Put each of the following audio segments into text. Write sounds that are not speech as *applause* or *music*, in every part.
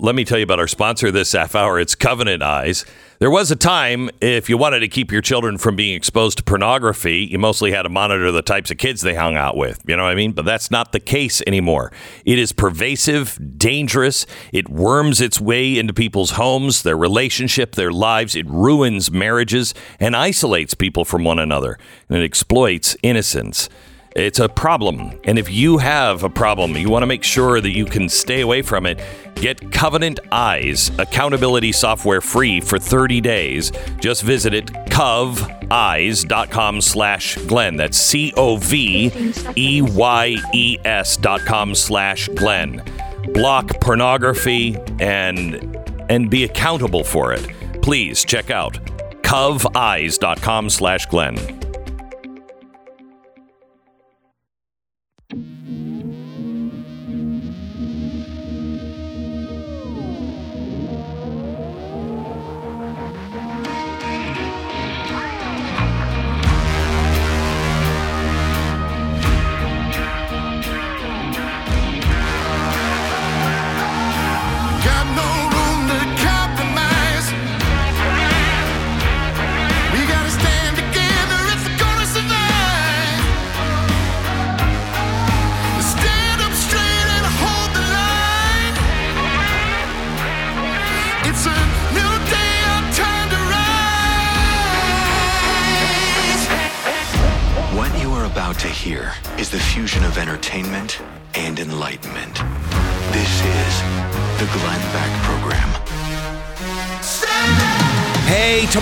let me tell you about our sponsor this half hour. It's Covenant Eyes. There was a time if you wanted to keep your children from being exposed to pornography, you mostly had to monitor the types of kids they hung out with. You know what I mean? But that's not the case anymore. It is pervasive, dangerous. It worms its way into people's homes, their relationship, their lives. It ruins marriages and isolates people from one another. And it exploits innocence. It's a problem. And if you have a problem, you want to make sure that you can stay away from it, get Covenant Eyes accountability software free for 30 days. Just visit it, coveyes.com slash Glenn. That's C O V E Y E S dot com slash Glenn. Block pornography and and be accountable for it. Please check out coveyes.com slash Glenn.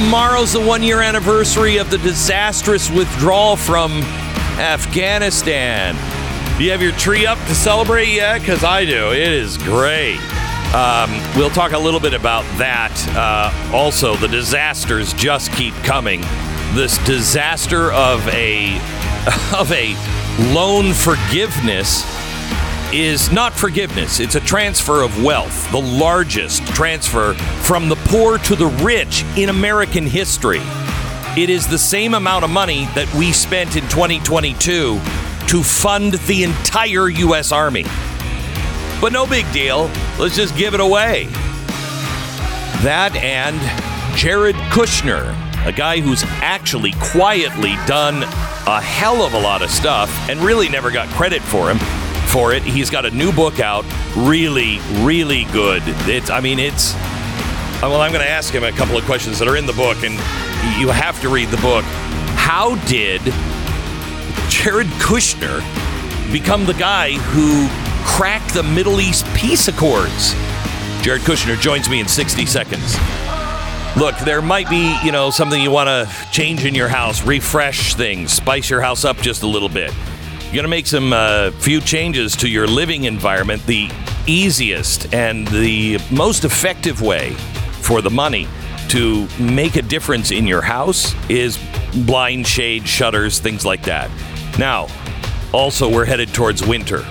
Tomorrow's the one year anniversary of the disastrous withdrawal from Afghanistan. Do you have your tree up to celebrate yet? Because I do. It is great. Um, we'll talk a little bit about that. Uh, also, the disasters just keep coming. This disaster of a *laughs* of a loan forgiveness is not forgiveness. It's a transfer of wealth, the largest transfer from the poor to the rich in American history. It is the same amount of money that we spent in 2022 to fund the entire U.S. Army. But no big deal. Let's just give it away. That and Jared Kushner, a guy who's actually quietly done a hell of a lot of stuff and really never got credit for him for it. He's got a new book out, really, really good. It's, I mean, it's. Well, I'm going to ask him a couple of questions that are in the book, and you have to read the book. How did Jared Kushner become the guy who cracked the Middle East peace accords? Jared Kushner joins me in 60 seconds. Look, there might be, you know, something you want to change in your house, refresh things, spice your house up just a little bit. You're going to make some uh, few changes to your living environment. The easiest and the most effective way for the money to make a difference in your house is blind shade shutters, things like that. Now, also, we're headed towards winter.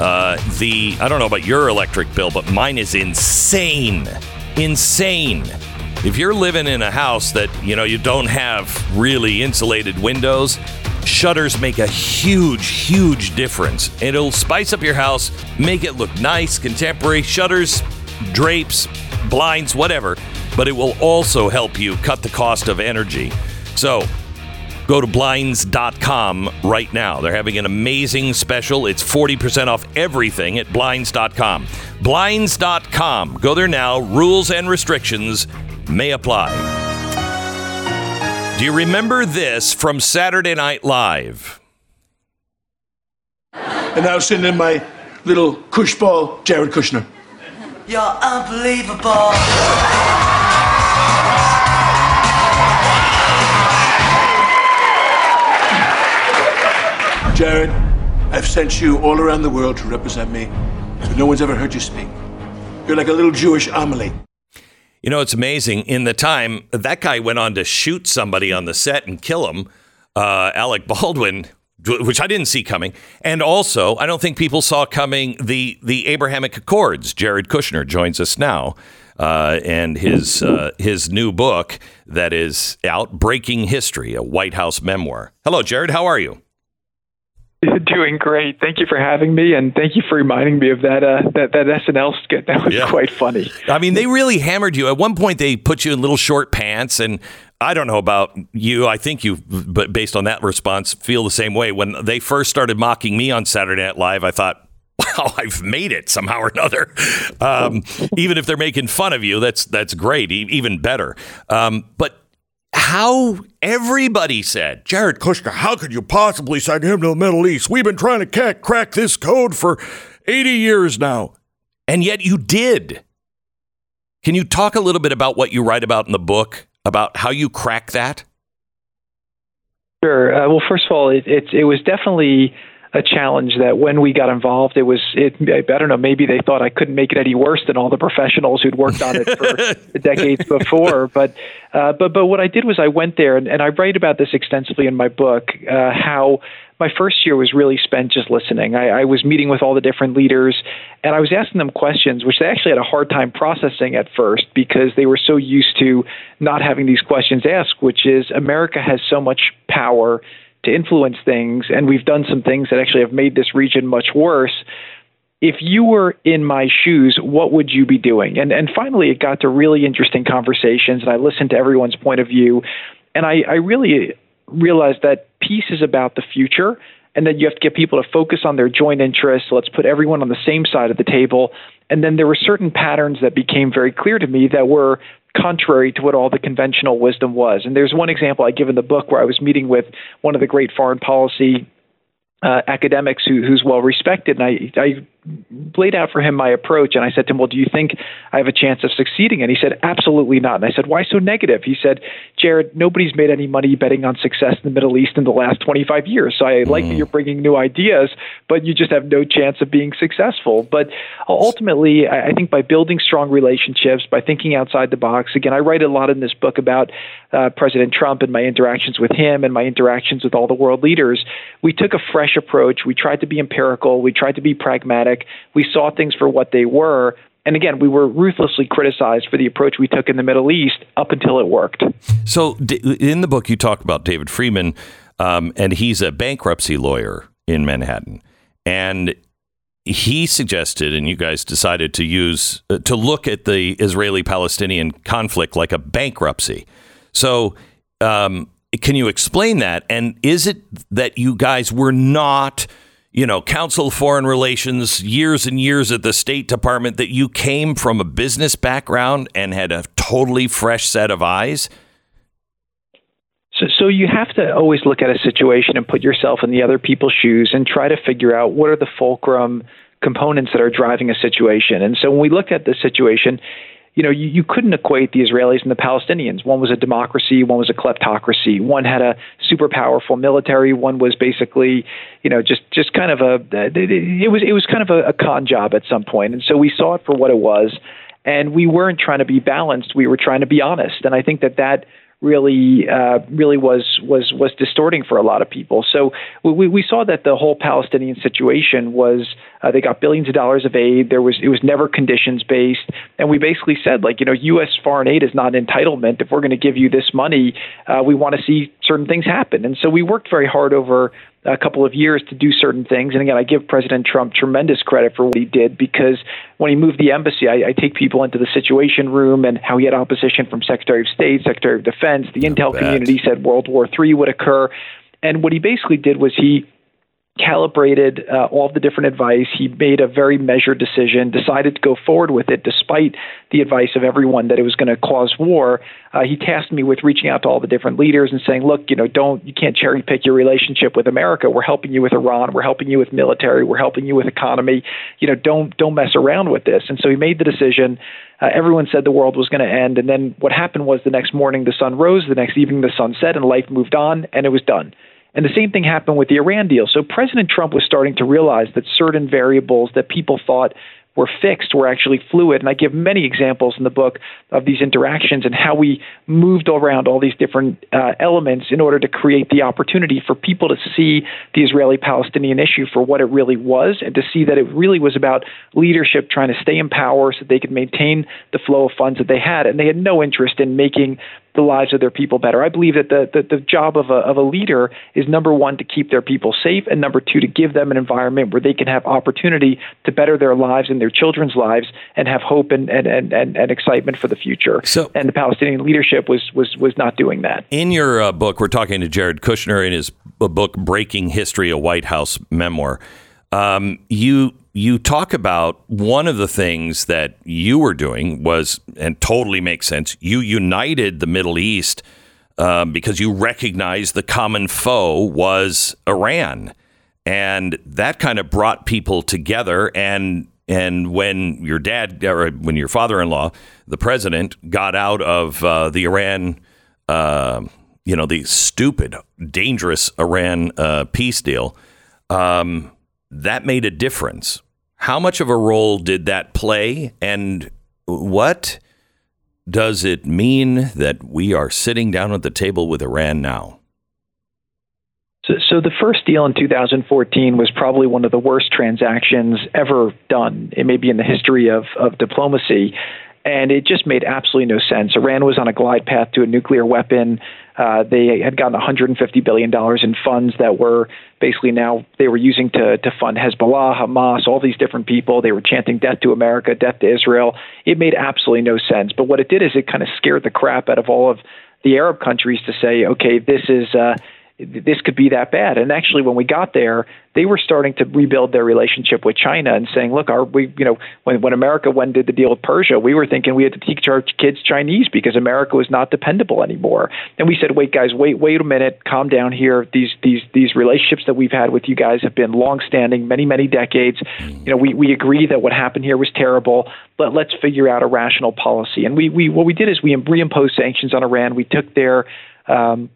Uh, the I don't know about your electric bill, but mine is insane, insane. If you're living in a house that you know you don't have really insulated windows, shutters make a huge, huge difference. It'll spice up your house, make it look nice, contemporary. Shutters, drapes, blinds, whatever. But it will also help you cut the cost of energy. So Go to blinds.com right now. They're having an amazing special. It's 40% off everything at blinds.com. Blinds.com. Go there now. Rules and restrictions may apply. Do you remember this from Saturday Night Live? And now send in my little cush ball, Jared Kushner. You're unbelievable. Jared, I've sent you all around the world to represent me, but no one's ever heard you speak. You're like a little Jewish Amelie. You know, it's amazing. In the time, that guy went on to shoot somebody on the set and kill him, uh, Alec Baldwin, which I didn't see coming. And also, I don't think people saw coming the, the Abrahamic Accords. Jared Kushner joins us now. Uh, and his uh, his new book that is out, Breaking History, a White House memoir. Hello, Jared. How are you? *laughs* Doing great. Thank you for having me, and thank you for reminding me of that uh, that that SNL skit. *laughs* That was Yeah. quite funny. I mean, they really hammered you. At one point, they put you in little short pants, and I don't know about you. I think you, but based on that response, feel the same way. When they first started mocking me on Saturday Night Live, I thought, *laughs* "Wow, I've made it somehow or another." Um, even if they're making fun of you, that's that's great, e- even better. Um, but how everybody said, Jared Kushner, how could you possibly send him to the Middle East? We've been trying to ca- crack this code for 80 years now. And yet you did. Can you talk a little bit about what you write about in the book, about how you crack that? Sure. Uh, well, first of all, it, it it was definitely a challenge that when we got involved, it was it. I don't know. Maybe they thought I couldn't make it any worse than all the professionals who'd worked on it for *laughs* decades before. But uh, but but what I did was I went there and, and I write about this extensively in my book. Uh, how my first year was really spent just listening. I, I was meeting with all the different leaders, and I was asking them questions, which they actually had a hard time processing at first because they were so used to not having these questions asked. Which is America has so much power to influence things, and we've done some things that actually have made this region much worse. If you were in my shoes, what would you be doing? And and finally, it got to really interesting conversations, and I listened to everyone's point of view, and I, I really realized that peace is about the future, and that you have to get people to focus on their joint interests. Let's put everyone on the same side of the table. And then there were certain patterns that became very clear to me that were contrary to what all the conventional wisdom was. And there's one example I give in the book where I was meeting with one of the great foreign policy uh, academics who, who's well respected, and I, I laid out for him my approach, and I said to him, "Well, do you think I have a chance of succeeding?" And he said, "Absolutely not." And I said, "Why so negative?" He said, "Jared, nobody's made any money betting on success in the Middle East in the last 25 years. So I like that you're bringing new ideas, but you just have no chance of being successful." But ultimately, I, I think by building strong relationships, by thinking outside the box. Again, I write a lot in this book about uh, President Trump and my interactions with him and my interactions with all the world leaders. We took a fresh approach. We tried to be empirical. We tried to be pragmatic. We saw things for what they were. And again, we were ruthlessly criticized for the approach we took in the Middle East up until it worked. So, in the book, you talk about David Friedman, um, and he's a bankruptcy lawyer in Manhattan. And he suggested, and you guys decided to use, uh, to look at the Israeli Palestinian conflict like a bankruptcy. So, um, can you explain that? And is it that you guys were not, you know, Council of Foreign Relations, years and years at the State Department, that you came from a business background and had a totally fresh set of eyes? So, so you have to always look at a situation and put yourself in the other people's shoes and try to figure out what are the fulcrum components that are driving a situation. And so when we look at the situation, you know, you, you couldn't equate the Israelis and the Palestinians. One was a democracy, one was a kleptocracy. One had a super powerful military. One was basically, you know, just just kind of a it was it was kind of a, a con job at some point. And so we saw it for what it was, and we weren't trying to be balanced. We were trying to be honest. And I think that that really uh, really was was was distorting for a lot of people. So we, we saw that the whole Palestinian situation was uh, they got billions of dollars of aid. There was it was never conditions based, and we basically said like you know U.S. foreign aid is not an entitlement. If we're going to give you this money, uh, we want to see certain things happen. And so we worked very hard over a couple of years to do certain things. And again, I give President Trump tremendous credit for what he did because when he moved the embassy, I, I take people into the Situation Room and how he had opposition from Secretary of State, Secretary of Defense. The intel bet. community said World War III would occur. And what he basically did was he calibrated uh, all the different advice. He made a very measured decision, decided to go forward with it despite the advice of everyone that it was going to cause war. Uh, he tasked me with reaching out to all the different leaders and saying, "Look, you know, don't you can't cherry pick your relationship with America. We're helping you with Iran. We're helping you with military. We're helping you with economy. You know, don't don't mess around with this." And so he made the decision. Uh, everyone said the world was going to end, and then what happened was the next morning the sun rose, the next evening the sun set, and life moved on, and it was done. And the same thing happened with the Iran deal. So President Trump was starting to realize that certain variables that people thought were fixed were actually fluid. And I give many examples in the book of these interactions and how we moved around all these different uh, elements in order to create the opportunity for people to see the Israeli Palestinian issue for what it really was and to see that it really was about leadership trying to stay in power so they could maintain the flow of funds that they had. And they had no interest in making the lives of their people better. I believe that the, the, the job of a, of a leader is number one, to keep their people safe, and number two, to give them an environment where they can have opportunity to better their lives and their children's lives and have hope and, and, and, and, and excitement for the future. So- and the Palestinian leadership was, was, was not doing that. In your uh, book, we're talking to Jared Kushner in his book "Breaking History: A White House Memoir." Um, you you talk about one of the things that you were doing was, and totally makes sense. You united the Middle East um, because you recognized the common foe was Iran, and that kind of brought people together. And and when your dad or when your father-in-law, the president, got out of uh, the Iran. Uh, you know the stupid, dangerous Iran uh, peace deal. Um, that made a difference. How much of a role did that play, and what does it mean that we are sitting down at the table with Iran now? So, so the first deal in 2014 was probably one of the worst transactions ever done. It may be in the history of, of diplomacy. And it just made absolutely no sense. Iran was on a glide path to a nuclear weapon. Uh, they had gotten 150 billion dollars in funds that were basically now they were using to to fund Hezbollah, Hamas, all these different people. They were chanting "Death to America, Death to Israel." It made absolutely no sense. But what it did is it kind of scared the crap out of all of the Arab countries to say, "Okay, this is." Uh, this could be that bad. And actually, when we got there, they were starting to rebuild their relationship with China and saying, "Look, our we you know when when America when did the deal with Persia, we were thinking we had to teach our kids Chinese because America was not dependable anymore." And we said, "Wait, guys, wait, wait a minute, calm down here. These these these relationships that we've had with you guys have been long-standing, many many decades. You know, we we agree that what happened here was terrible, but let's figure out a rational policy." And we we what we did is we reimposed sanctions on Iran. We took their um,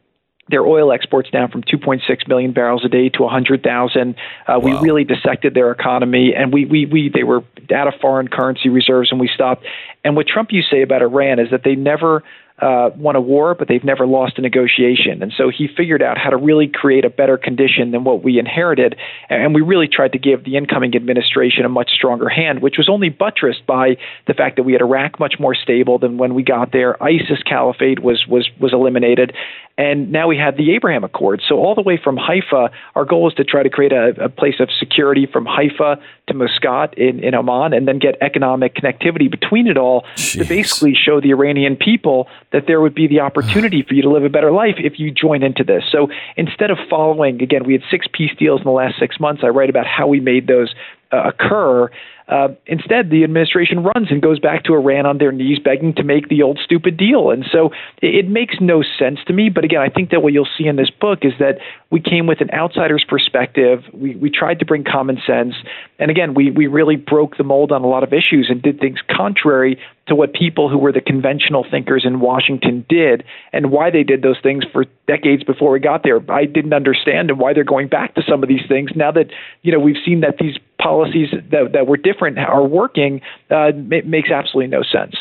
their oil exports down from 2.6 million barrels a day to 100,000. Uh, We really dissected their economy, and we, we, we they were out of foreign currency reserves, and we stopped. And what Trump used to say about Iran is that they never uh, won a war, but they've never lost a negotiation. And so he figured out how to really create a better condition than what we inherited. And we really tried to give the incoming administration a much stronger hand, which was only buttressed by the fact that we had Iraq much more stable than when we got there. ISIS caliphate was was was eliminated, and now we had the Abraham Accords. So all the way from Haifa, our goal is to try to create a, a place of security from Haifa to Muscat in, in Oman, and then get economic connectivity between it all to basically show the Iranian people that there would be the opportunity for you to live a better life if you join into this. So instead of following, again, we had six peace deals in the last six months. I write about how we made those uh, occur. Uh, instead, the administration runs and goes back to Iran on their knees, begging to make the old stupid deal. And so it, it makes no sense to me. But again, I think that what you'll see in this book is that we came with an outsider's perspective. We, we tried to bring common sense. And again, we, we really broke the mold on a lot of issues and did things contrary to what people who were the conventional thinkers in Washington did and why they did those things for decades before we got there. I didn't understand and why they're going back to some of these things now that you know we've seen that these policies that, that were different are working. Uh, makes absolutely no sense.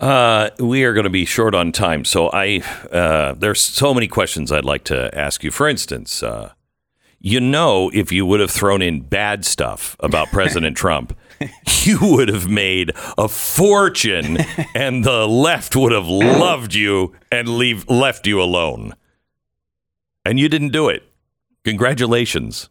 Uh, we are going to be short on time, so I uh, there's so many questions I'd like to ask you. For instance, uh, you know, if you would have thrown in bad stuff about President *laughs* Trump, you would have made a fortune, *laughs* and the left would have loved you and leave left you alone. And you didn't do it. Congratulations.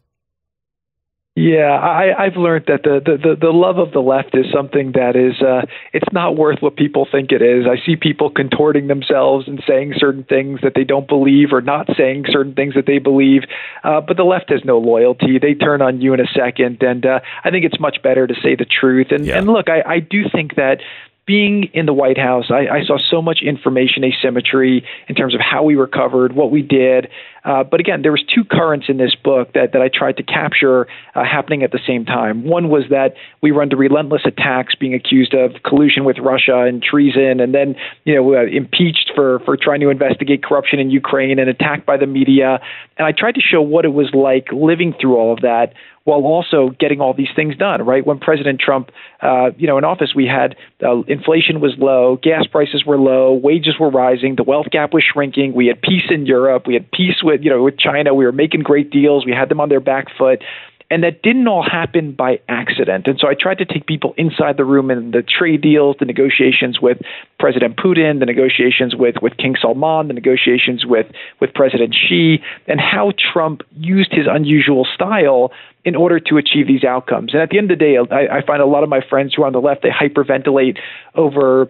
Yeah, I, I've learned that the, the, the, love of the left is something that is uh, it's not worth what people think it is. I see people contorting themselves and saying certain things that they don't believe or not saying certain things that they believe. Uh, but the left has no loyalty. They turn on you in a second, and uh, I think it's much better to say the truth. And, Yeah. and look, I, I do think that being in the White House, I, I saw so much information asymmetry in terms of how we were covered, what we did. Uh, but again, there was two currents in this book that, that I tried to capture uh, happening at the same time. One was that we were under relentless attacks, being accused of collusion with Russia and treason, and then you know uh, impeached for for trying to investigate corruption in Ukraine and attacked by the media. And I tried to show what it was like living through all of that while also getting all these things done. Right when President Trump, uh, you know, in office, we had uh, inflation was low, gas prices were low, wages were rising, the wealth gap was shrinking. We had peace in Europe, we had peace with you know with China. We were making great deals. We had them on their back foot. And that didn't all happen by accident. And so I tried to take people inside the room and the trade deals, the negotiations with President Putin, the negotiations with, with King Salman, the negotiations with, with President Xi, and how Trump used his unusual style in order to achieve these outcomes. And at the end of the day, I, I find a lot of my friends who are on the left, they hyperventilate over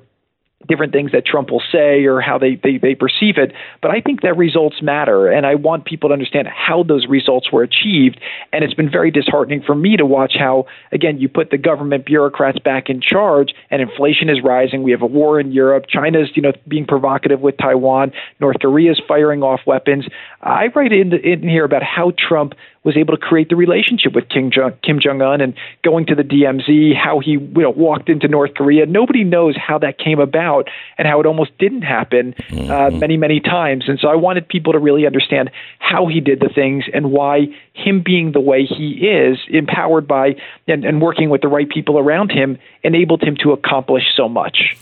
different things that Trump will say or how they, they, they perceive it. But I think that results matter. And I want people to understand how those results were achieved. And it's been very disheartening for me to watch how, again, you put the government bureaucrats back in charge and inflation is rising. We have a war in Europe. China's, you know, being provocative with Taiwan. North Korea's firing off weapons. I write in, in here about how Trump was able to create the relationship with Kim Jong, Kim Jong Un and going to the DMZ, how he you know, walked into North Korea. Nobody knows how that came about and how it almost didn't happen uh, Mm-hmm. many, many times. And so I wanted people to really understand how he did the things and why him being the way he is, empowered by and, and working with the right people around him, enabled him to accomplish so much.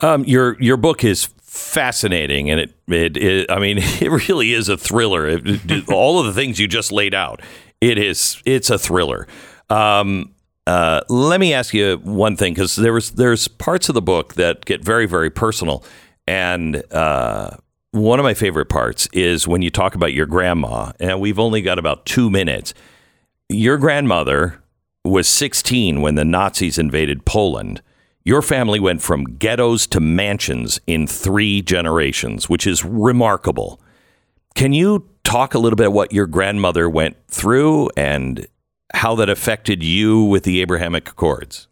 Um, your your book is fascinating, and it, it, it I mean, *laughs* it really is a thriller. It- all of the things you just laid out, it is it's a thriller. Um, uh, let me ask you one thing because there was there's parts of the book that get very very personal, and uh, one of my favorite parts is when you talk about your grandma, and we've only got about two minutes. Your grandmother was 16 when the Nazis invaded Poland. Your family went from ghettos to mansions in three generations, which is remarkable. Can you talk a little bit about what your grandmother went through and how that affected you with the Abrahamic Accords?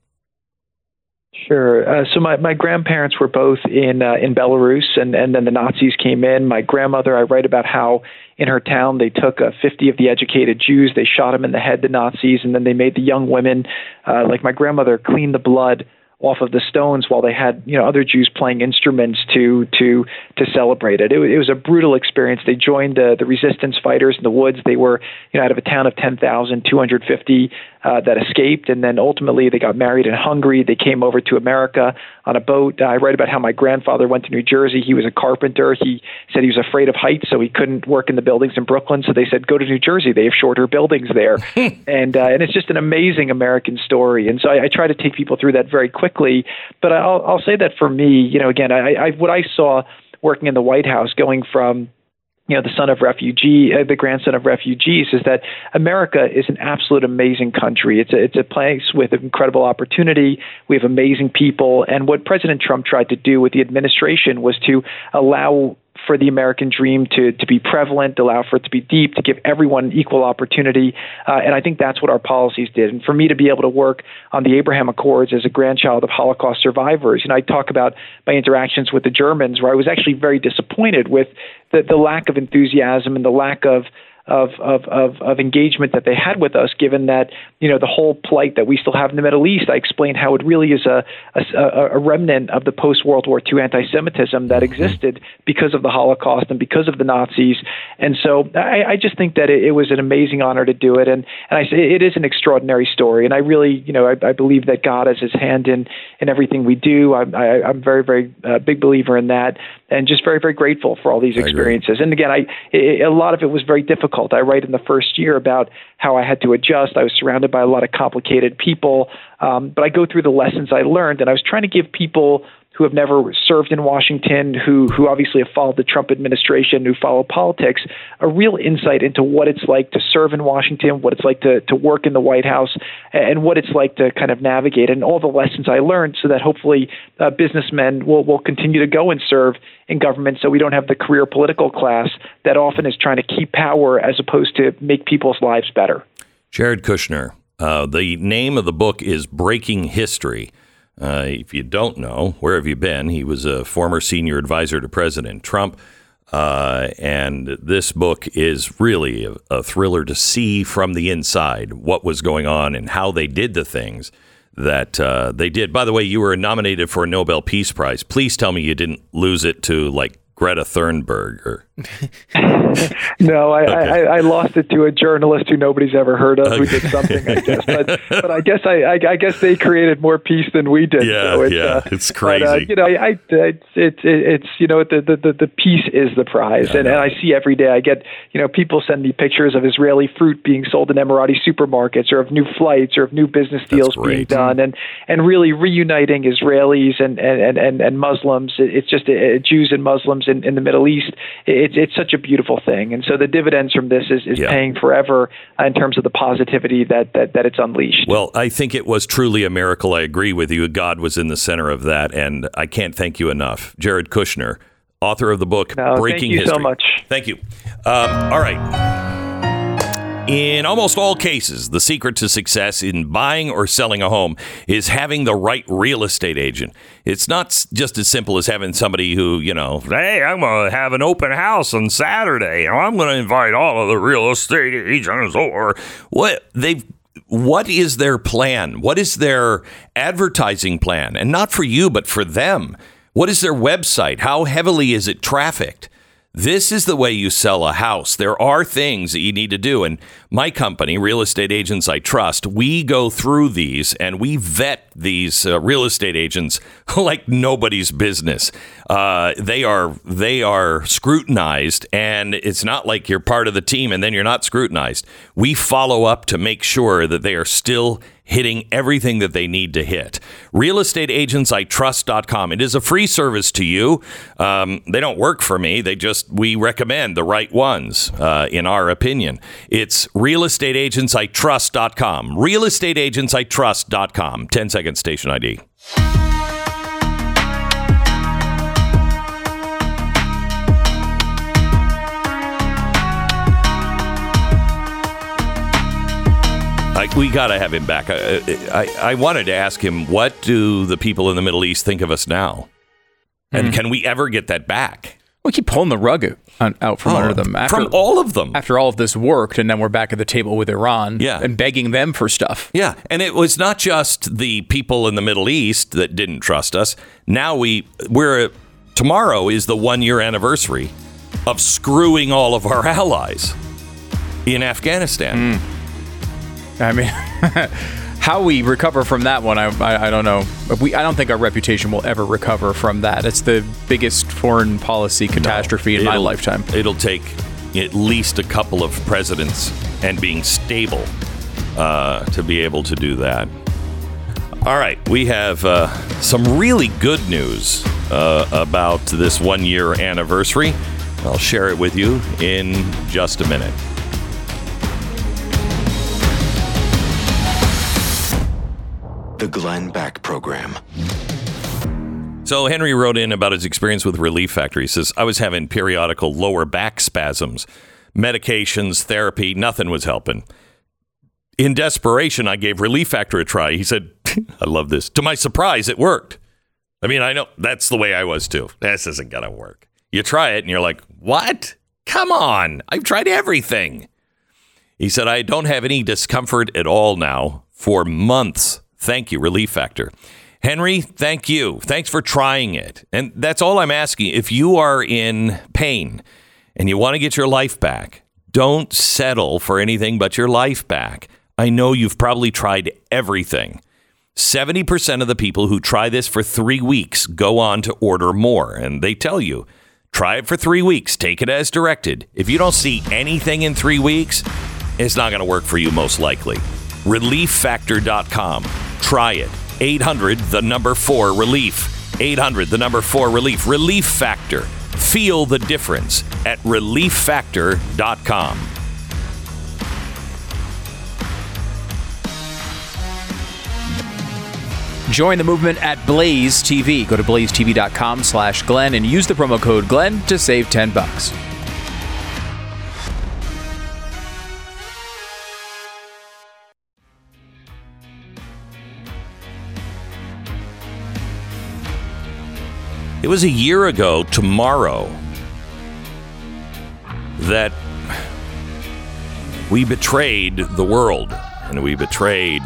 Sure. Uh, so my, my grandparents were both in uh, in Belarus, and, and then the Nazis came in. My grandmother, I write about how in her town they took uh, 50 of the educated Jews, they shot them in the head, the Nazis, and then they made the young women, uh, like my grandmother, clean the blood off of the stones while they had you know other Jews playing instruments to to to celebrate it. It, wa- it was a brutal experience. They joined the the resistance fighters in the woods. They were you know out of a town of 10,000, 250 uh, that escaped, and then ultimately they got married in Hungary. They came over to America on a boat. I write about how my grandfather went to New Jersey. He was a carpenter. He said he was afraid of heights, so he couldn't work in the buildings in Brooklyn. So they said go to New Jersey. They have shorter buildings there, *laughs* and uh, and it's just an amazing American story. And so I, I try to take people through that very quickly. But I'll I'll say that for me, you know, again, I, I what I saw working in the White House, going from you know the son of refugee, uh, the grandson of refugees, is that America is an absolute amazing country. It's a it's a place with incredible opportunity. We have amazing people, and what President Trump tried to do with the administration was to allow for the American dream to to be prevalent, to allow for it to be deep, to give everyone equal opportunity, uh, and I think that's what our policies did. And for me to be able to work on the Abraham Accords as a grandchild of Holocaust survivors, you know, I talk about my interactions with the Germans, where I was actually very disappointed with the, the lack of enthusiasm and the lack of of, of, of, of engagement that they had with us, given that, you know, the whole plight that we still have in the Middle East. I explained how it really is a, a, a remnant of the post World War II anti Semitism that existed because of the Holocaust and because of the Nazis. And so I, I just think that it, it was an amazing honor to do it. And, and I say it is an extraordinary story. And I really, you know, I, I believe that God has his hand in, in everything we do. I'm, I, I'm very, very uh, big believer in that and just very, very grateful for all these experiences. And again, I, it, a lot of it was very difficult. I write in the first year about how I had to adjust. I was surrounded by a lot of complicated people, um, but I go through the lessons I learned, and I was trying to give people who have never served in Washington, who who obviously have followed the Trump administration, who follow politics, a real insight into what it's like to serve in Washington, what it's like to to work in the White House, and what it's like to kind of navigate, and all the lessons I learned, so that hopefully uh, businessmen will will continue to go and serve in government, so we don't have the career political class that often is trying to keep power as opposed to make people's lives better. Jared Kushner. Uh, the name of the book is Breaking History. Uh, if you don't know, where have you been? He was a former senior advisor to President Trump. Uh, and this book is really a, a thriller to see from the inside what was going on and how they did the things that uh, they did. By the way, you were nominated for a Nobel Peace Prize. Please tell me you didn't lose it to like Greta Thunberg or *laughs* no, I, I, I lost it to a journalist who nobody's ever heard of who did something, I guess. But, *laughs* but I guess I, I, I guess they created more peace than we did. Yeah, so it's, yeah, uh, it's but, uh, crazy. you know, I, it's it's it's you know the the the, peace is the prize, and, and I see every day. I get you know people send me pictures of Israeli fruit being sold in Emirati supermarkets, or of new flights, or of new business deals being done, and and really reuniting Israelis and and and, and Muslims. It's just uh, Jews and Muslims in, in the Middle East. It's it's such a beautiful thing, and so the dividends from this is, is Yeah. paying forever uh, in terms of the positivity that that that it's unleashed. Well, I think it was truly a miracle. I agree with you. God was in the center of that, and I can't thank you enough. Jared Kushner, author of the book No, thank Breaking you so much. Thank you. Um, all right. In almost all cases, the secret to success in buying or selling a home is having the right real estate agent. It's not just as simple as having somebody who, you know, hey, I'm going to have an open house on Saturday, I'm going to invite all of the real estate agents or what they've what is their plan? What is their advertising plan? And not for you, but for them. What is their website? How heavily is it trafficked? This is the way you sell a house. There are things that you need to do. And my company, Real Estate Agents I Trust, we go through these and we vet these uh, real estate agents *laughs* like nobody's business. Uh, they are they are scrutinized, and it's not like you're part of the team and then you're not scrutinized. We follow up to make sure that they are still hitting everything that they need to hit. RealestateAgentsITrust.com. It is a free service to you. Um, they don't work for me. They just, we recommend the right ones, uh, in our opinion. It's RealestateAgentsITrust.com. RealestateAgentsITrust.com. 10 second station ID. Like we got to have him back. I, I, I wanted to ask him, what do the people in the Middle East think of us now? And hmm. can we ever get that back? We keep pulling the rug out, from under oh, them after From all of them. after all of this worked, and then we're back at the table with Iran, Yeah. and begging them for stuff. Yeah, and it was not just the people in the Middle East that didn't trust us. Now we we're tomorrow is the 1 year anniversary of screwing all of our *laughs* allies in Afghanistan. Hmm. I mean, *laughs* how we recover from that one, I, I, I don't know. We, I don't think our reputation will ever recover from that. It's the biggest foreign policy catastrophe in my lifetime. It'll take at least a couple of presidents and being stable uh, to be able to do that. All right, we have uh, some really good news uh, about this one year anniversary. I'll share it with you in just a minute. The Glenn Beck Program. So Henry wrote in about his experience with Relief Factor. He says, I was having periodical lower back spasms, medications, therapy, nothing was helping. In desperation, I gave Relief Factor a try. He said, *laughs* I love this. To my surprise, it worked. I mean, I know that's the way I was too. This isn't going to work. You try it and you're like, what? Come on. I've tried everything. He said, I don't have any discomfort at all now for months. Thank you, Relief Factor. Henry, thank you. Thanks for trying it. And that's all I'm asking. If you are in pain and you want to get your life back, don't settle for anything but your life back. I know you've probably tried everything. 70% of the people who try this for three weeks go on to order more. And they tell you, try it for three weeks, take it as directed. If you don't see anything in three weeks, it's not going to work for you, most likely. ReliefFactor.com. Try it. 800, the number four, relief. 800, the number four, relief. Relief Factor. Feel the difference at ReliefFactor.com. Join the movement at Blaze TV. Go to blazetv.com slash Glenn and use the promo code Glenn to save 10 bucks. It was a year ago tomorrow that we betrayed the world and we betrayed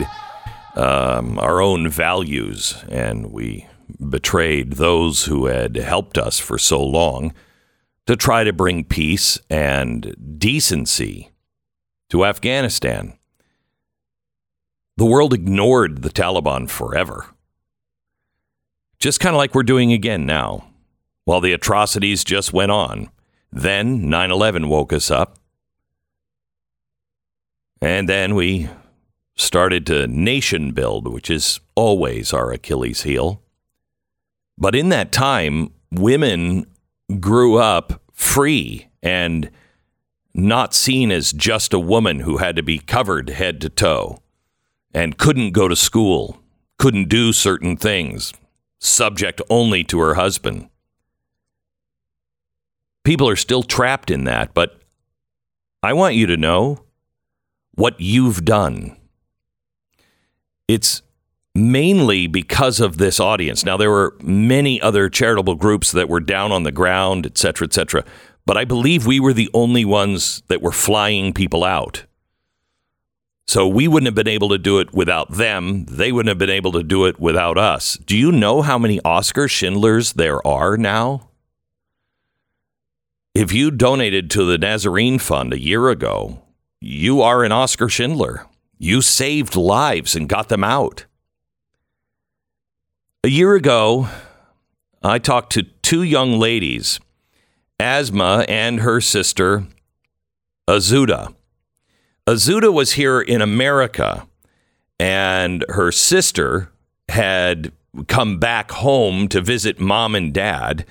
um, our own values and we betrayed those who had helped us for so long to try to bring peace and decency to Afghanistan. The world ignored the Taliban forever. Just kind of like we're doing again now, while the atrocities just went on. Then 9 11 woke us up. And then we started to nation build, which is always our Achilles heel. But in that time, women grew up free and not seen as just a woman who had to be covered head to toe and couldn't go to school, couldn't do certain things, subject only to her husband. People are still trapped in that, but I want you to know what you've done. It's mainly because of this audience. Now, there were many other charitable groups that were down on the ground, et cetera, et cetera. But I believe we were the only ones that were flying people out. So we wouldn't have been able to do it without them. They wouldn't have been able to do it without us. Do you know how many Oscar Schindlers there are now? If you donated to the Nazarene Fund a year ago, you are an Oscar Schindler. You saved lives and got them out. A year ago, I talked to two young ladies, Asma and her sister, Azuda. Azuda was here in America, and her sister had come back home to visit mom and dad.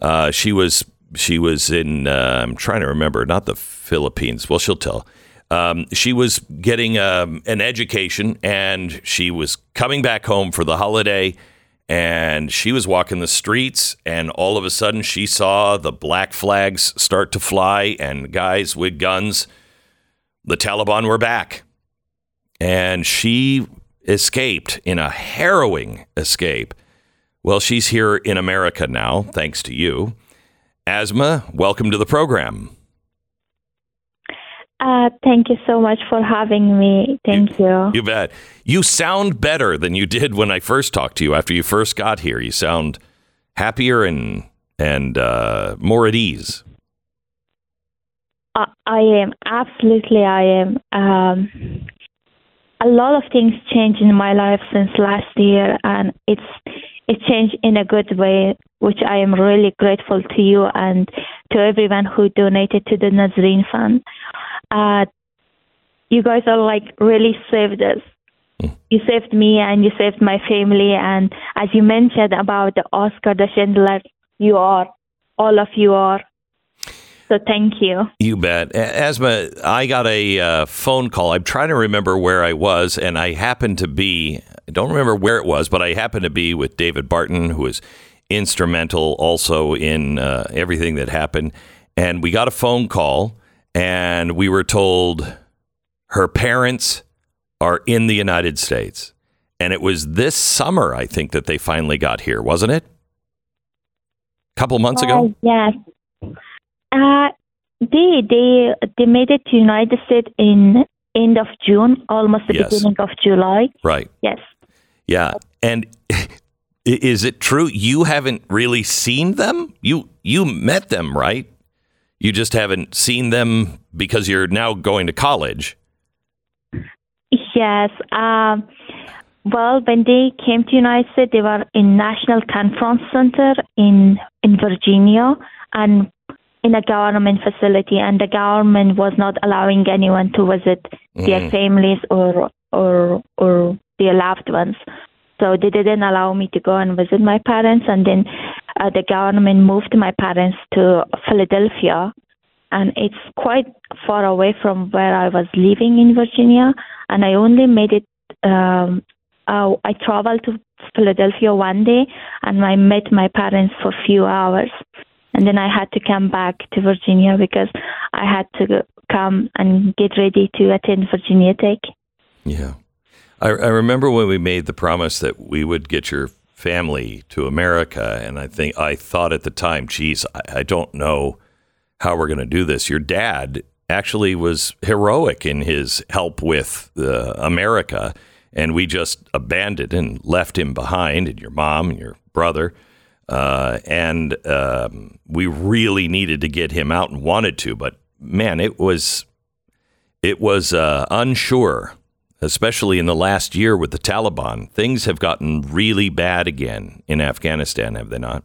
Uh, she was she was in uh, I'm trying to remember, not the Philippines. Well, she'll tell. Um, she was getting um, an education, and she was coming back home for the holiday. And she was walking the streets, and all of a sudden, she saw the black flags start to fly, and guys with guns the Taliban were back. And she escaped in a harrowing escape. Well, she's here in America now, thanks to you. Asma, welcome to the program. Uh, thank you so much for having me. Thank you. You bet. You sound better than you did when I first talked to you after you first got here. You sound happier and and uh, more at ease. I, I am absolutely. I am. Um, a lot of things changed in my life since last year, and it's it changed in a good way, which I am really grateful to you and to everyone who donated to the Nazreen Fund. Uh, you guys are like really saved us. You saved me and you saved my family. And as you mentioned about the Oscar the Schindler, you are, all of you are. So thank you. You bet. Asma, I got a uh, phone call. I'm trying to remember where I was, and I happened to be, I don't remember where it was, but I happened to be with David Barton, who was instrumental also in uh, everything that happened. And we got a phone call, and we were told her parents are in the United States. And it was this summer, I think, that they finally got here, wasn't it? A couple months ago? Uh, yes. Uh, they they they made it to United States in end of June, almost the Yes. beginning of July. Right. Yes. Yeah. And *laughs* is it true you haven't really seen them? You you met them, right? You just haven't seen them because you're now going to college. Yes. Um, well, when they came to United States, they were in National Conference Center in in Virginia and in a government facility, and the government was not allowing anyone to visit their families or or or their loved ones. So they didn't allow me to go and visit my parents, and then uh, the government moved my parents to Philadelphia, and it's quite far away from where I was living in Virginia. And I only made it. Um, uh, I traveled to Philadelphia one day, and I met my parents for a few hours, and then I had to come back to Virginia because I had to come and get ready to attend Virginia Tech. Yeah. I, I remember when we made the promise that we would get your family to America, and I think I thought at the time, geez, I, I don't know how we're going to do this. Your dad actually was heroic in his help with uh, America, and we just abandoned and left him behind, and your mom and your brother. Uh, and um, we really needed to get him out and wanted to, but man, it was it was uh, unsure, especially in the last year with the Taliban. Things have gotten really bad again in Afghanistan, have they not?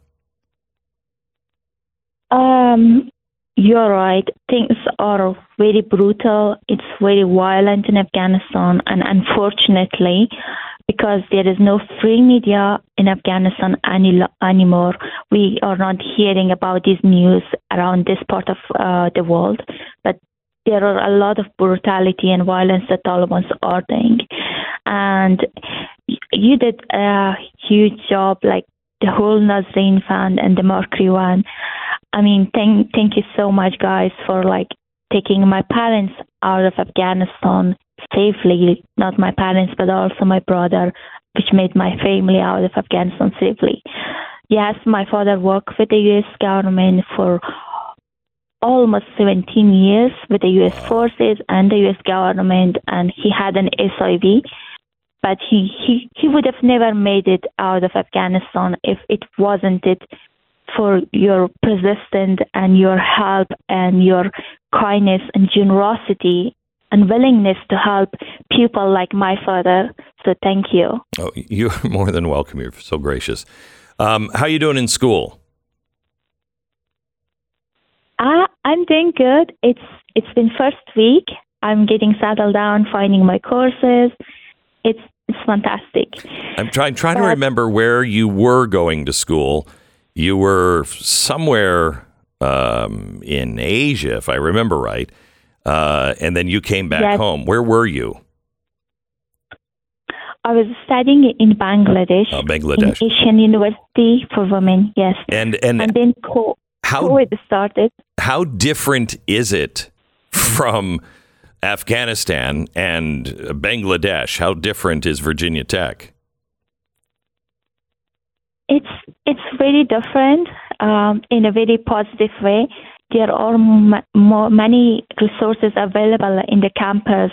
Um, you're right. Things are very brutal. It's very violent in Afghanistan, and unfortunately, because there is no free media in Afghanistan any anymore, we are not hearing about these news around this part of uh, the world. But there are a lot of brutality and violence that Taliban are doing, and you did a huge job, like the whole Nazreen Fund and the Mercury one. I mean, thank thank you so much, guys, for like taking my parents out of Afghanistan safely. Not my parents, but also my brother, which made my family out of Afghanistan safely. Yes, my father worked with the U.S. government for almost 17 years with the U.S. forces and the U.S. government, and he had an SIV. But he, he, he would have never made it out of Afghanistan if it wasn't it for your persistence and your help and your kindness and generosity and willingness to help people like my father. So thank you. Oh, you're *laughs* more than welcome. You're so gracious. Um, how are you doing in school? Uh, I'm doing good. It's it's been first week. I'm getting settled down, finding my courses. It's it's fantastic. I'm trying trying to remember where you were going to school you were somewhere um, in Asia, if I remember right, uh, and then you came back Yes. home. Where were you? I was studying in Bangladesh, Oh, Bangladesh. in Asian University for Women. Yes, And and and then co- how COVID started. how different is it from Afghanistan and Bangladesh? How different is Virginia Tech? It's it's very different um, in a very positive way. There are m- more, many resources available in the campus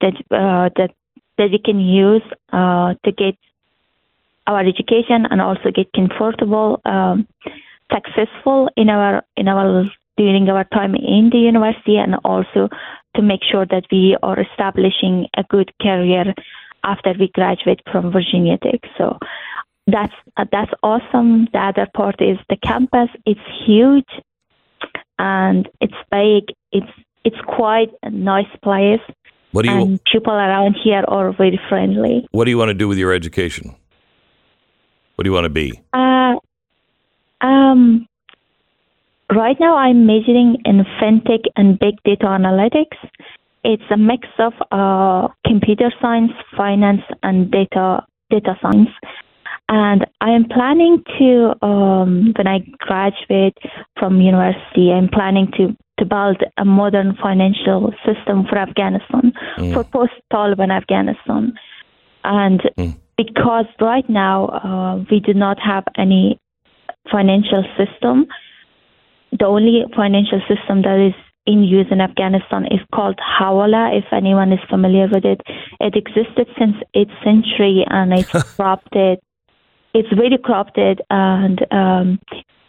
that uh, that that we can use uh, to get our education and also get comfortable, um, successful in our in our during our time in the university, and also to make sure that we are establishing a good career after we graduate from Virginia Tech. So that's uh, that's awesome. The other part is the campus. It's huge and it's big. It's it's quite a nice place, What do you and people around here are very friendly. What do you want to do with your education? What do you want to be? Uh, um, right now, I'm majoring in fintech and big data analytics. It's a mix of uh, computer science, finance, and data data science. And I am planning to, um, when I graduate from university, I'm planning to, to build a modern financial system for Afghanistan, for post-Taliban Afghanistan. And because right now uh, we do not have any financial system, the only financial system that is in use in Afghanistan is called Hawala. If anyone is familiar with it, it existed since 8th century and it's *laughs* corrupted. It's very corrupted and um,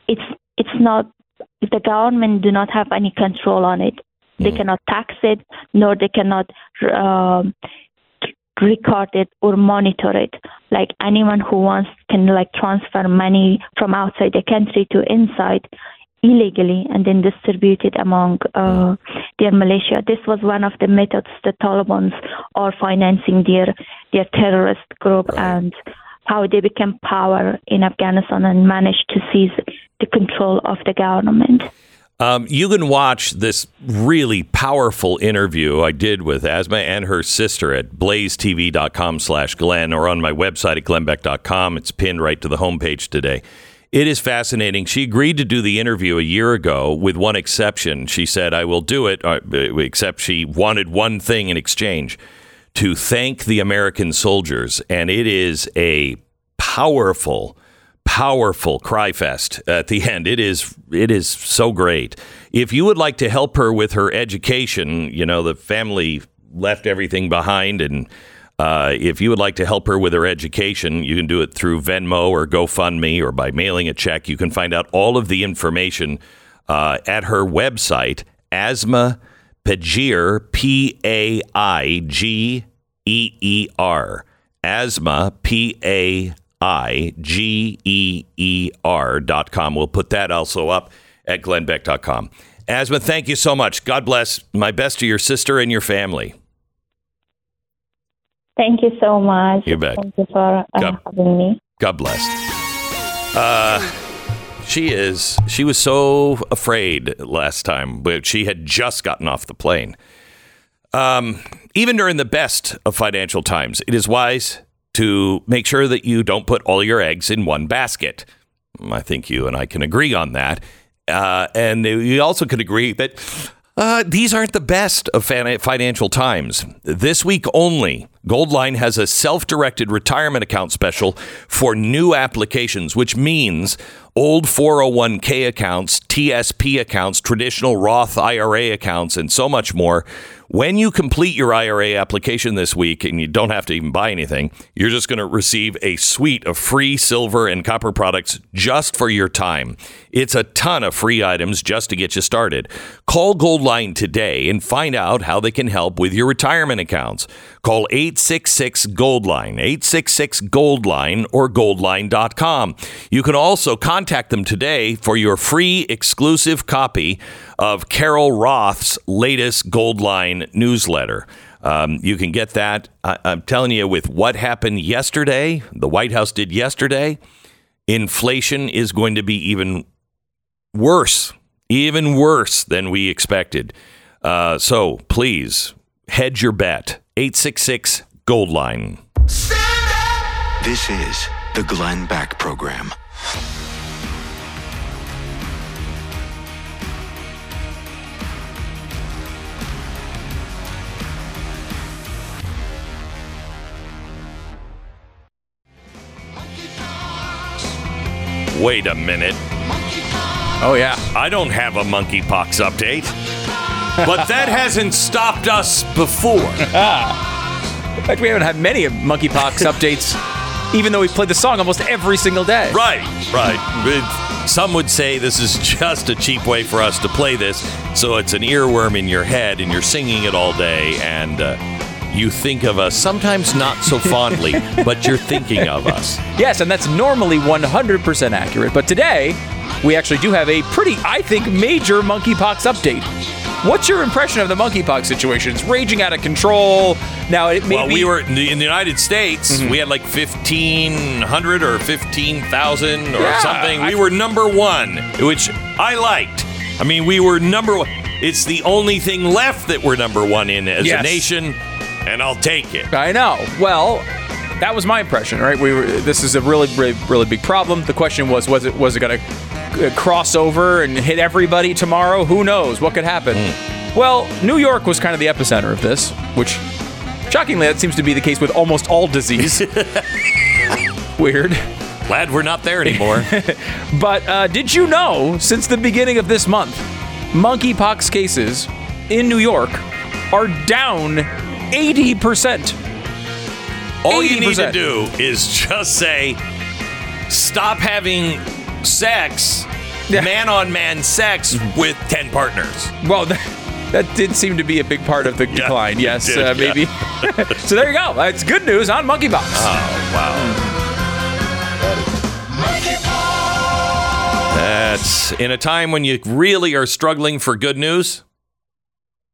it's it's not. The government do not have any control on it. They cannot tax it, nor they cannot um, record it or monitor it. Like anyone who wants can like transfer money from outside the country to inside illegally and then distribute it among uh, their militia. This was one of the methods the Taliban are financing their their terrorist group and how they became power in Afghanistan and managed to seize the control of the government. Um, you can watch this really powerful interview I did with Asma and her sister at blazetv.com slash Glenn or on my website at glennbeck.com. It's pinned right to the homepage today. It is fascinating. She agreed to do the interview a year ago with one exception. She said, I will do it, uh, except she wanted one thing in exchange to thank the American soldiers. And it is a powerful, powerful cry fest at the *laughs* end. It is it is so great. If you would like to help her with her education, you know, the family left everything behind and Uh, if you would like to help her with her education, you can do it through Venmo or GoFundMe or by mailing a check. You can find out all of the information uh, at her website, Asma Paigeer, P A I G E E R. Asma, P A I G E E R dot com. We'll put that also up at glennbeck.com. Asma, thank you so much. God bless. My best to your sister and your family. Thank you so much. You bet. Thank you for uh, God- having me. God bless. Uh, she is. She was so afraid last time, but she had just gotten off the plane. Um, even during the best of financial times, it is wise to make sure that you don't put all your eggs in one basket. I think you and I can agree on that. Uh, and we also could agree that uh, these aren't the best of financial times. This week only, Goldline has a self directed retirement account special for new applications, which means old 401k accounts, TSP accounts, traditional Roth IRA accounts, and so much more. When you complete your IRA application this week, and you don't have to even buy anything, you're just going to receive a suite of free silver and copper products just for your time. It's a ton of free items just to get you started. Call Goldline today and find out how they can help with your retirement accounts. Call 866 Goldline, 866 Goldline, or goldline.com. You can also contact them today for your free exclusive copy of Carol Roth's latest Goldline newsletter. Um, you can get that. I, I'm telling you, with what happened yesterday, the White House did yesterday, inflation is going to be even worse, even worse than we expected. Uh, so please hedge your bet. 866 Goldline. This is the Glenn Beck Program. Wait a minute. Oh yeah. I don't have a monkeypox update. But that hasn't stopped us before. *laughs* In fact, we haven't had many monkeypox *laughs* updates, even though we played the song almost every single day. Right, right. Some would say this is just a cheap way for us to play this, so it's an earworm in your head and you're singing it all day, and uh, you think of us sometimes not so fondly, *laughs* but you're thinking of us. Yes, and that's normally 100% accurate. But today, we actually do have a pretty, I think, major monkeypox update. What's your impression of the monkeypox situation? It's raging out of control. Now, it may Well, be- we were in the, in the United States. Mm-hmm. We had like fifteen hundred or fifteen thousand or Yeah, something. We I- were number one, which I liked. I mean, we were number one. It's the only thing left that we're number one in as Yes. a nation, and I'll take it. I know. Well, that was my impression, right? We were. This is a really, really, really big problem. The question was, was it was it going to cross over and hit everybody tomorrow? Who knows? What could happen? Well, New York was kind of the epicenter of this, which, shockingly, that seems to be the case with almost all disease. *laughs* Weird. Glad we're not there anymore. *laughs* But uh, did you know, since the beginning of this month, monkeypox cases in New York are down 80%. All you need to 80%. do is just say, stop having sex, Yeah. man on man sex with 10 partners. Well, *laughs* that, that did seem to be a big part of the decline. it yes, did, uh, yeah. maybe. *laughs* so there you go. It's good news on monkeypox. Oh, wow. That's in a time when you really are struggling for good news.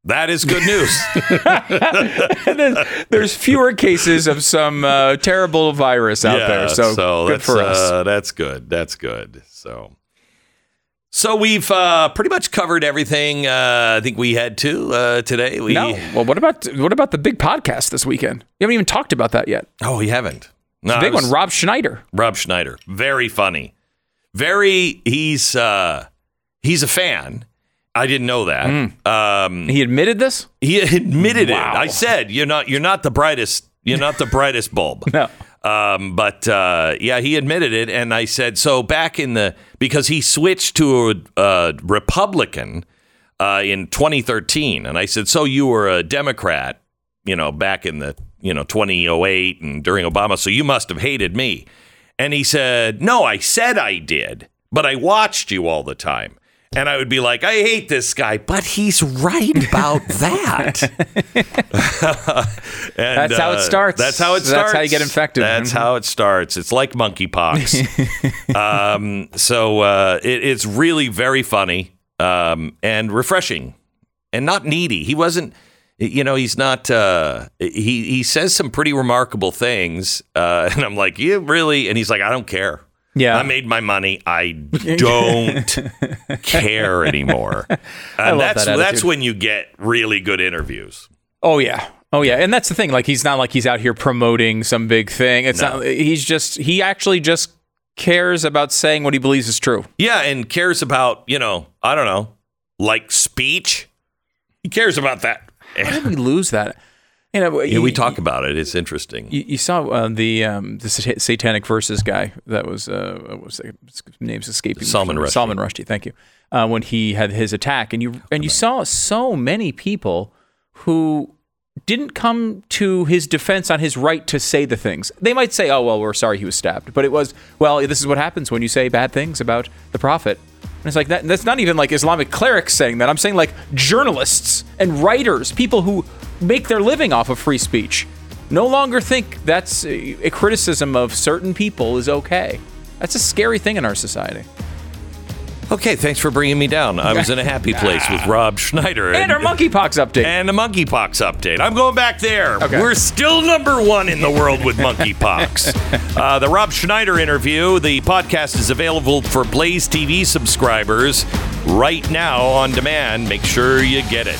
That is good news. *laughs* And then there's fewer cases of some uh, terrible virus out there. So, good that's, for us. Uh, that's good. That's good. So, so we've uh, pretty much covered everything. Uh, I think we had to uh, today. We no. Well, what about what about the big podcast this weekend? You haven't even talked about that yet. oh, we haven't. No, The big was- one, Rob Schneider. Rob Schneider, very funny, very. He's uh, he's a fan. I didn't know that. Um, He admitted this. he admitted Wow. it. I said, "You're not. You're not the brightest. You're not the *laughs* brightest bulb." No. Um, but uh, yeah, he admitted it, and I said so back in the because he switched to a, a Republican uh, in 2013, and I said so you were a Democrat, you know, back in the you know, 2008 and during Obama, so you must have hated me. And he said, No, I said I did, but I watched you all the time. And I would be like, I hate this guy, but he's right about *laughs* that. *laughs* And, That's how it uh, starts. That's how it starts. That's how you get infected. That's Mhm. how it starts. It's like monkeypox. *laughs* um, so uh, it, it's really very funny um, and refreshing and not needy. He wasn't, you know, he's not. Uh, he he says some pretty remarkable things, uh, and I'm like, you really? And he's like, I don't care. Yeah. I made my money. I *laughs* don't care anymore. *laughs* And love that's that that's when you get really good interviews. Oh yeah. Oh yeah. And that's the thing. Like he's not like he's out here promoting some big thing. It's No. not he's just he actually just cares about saying what he believes is true. Yeah, and cares about, you know, I don't know, like speech. He cares about that. How did *laughs* we lose that? You know, Yeah, you- we talk about it. It's interesting. You, you saw uh, the um, the sat- satanic verses guy that was uh, what was the name's escaping. Salman Rushdie. Salman Rushdie. Thank you. Uh, when he had his attack, and you and you saw so many people who didn't come to his defense on his right to say the things. They might say, "Oh well, we're sorry he was stabbed," but it was, "Well, this is what happens when you say bad things about the prophet." And it's like that. That's not even like Islamic clerics saying that. I'm saying like journalists and writers, people who make their living off of free speech, no longer think that's a, a criticism of certain people is okay. That's a scary thing in our society. Okay, thanks for bringing me down. I was in a happy *laughs* place with Rob Schneider And our monkeypox update. and a monkeypox update. I'm going back there. Okay. We're still number one in the world with monkeypox. *laughs* uh, the Rob Schneider interview. The podcast is available for Blaze TV subscribers right now on demand. Make sure you get it.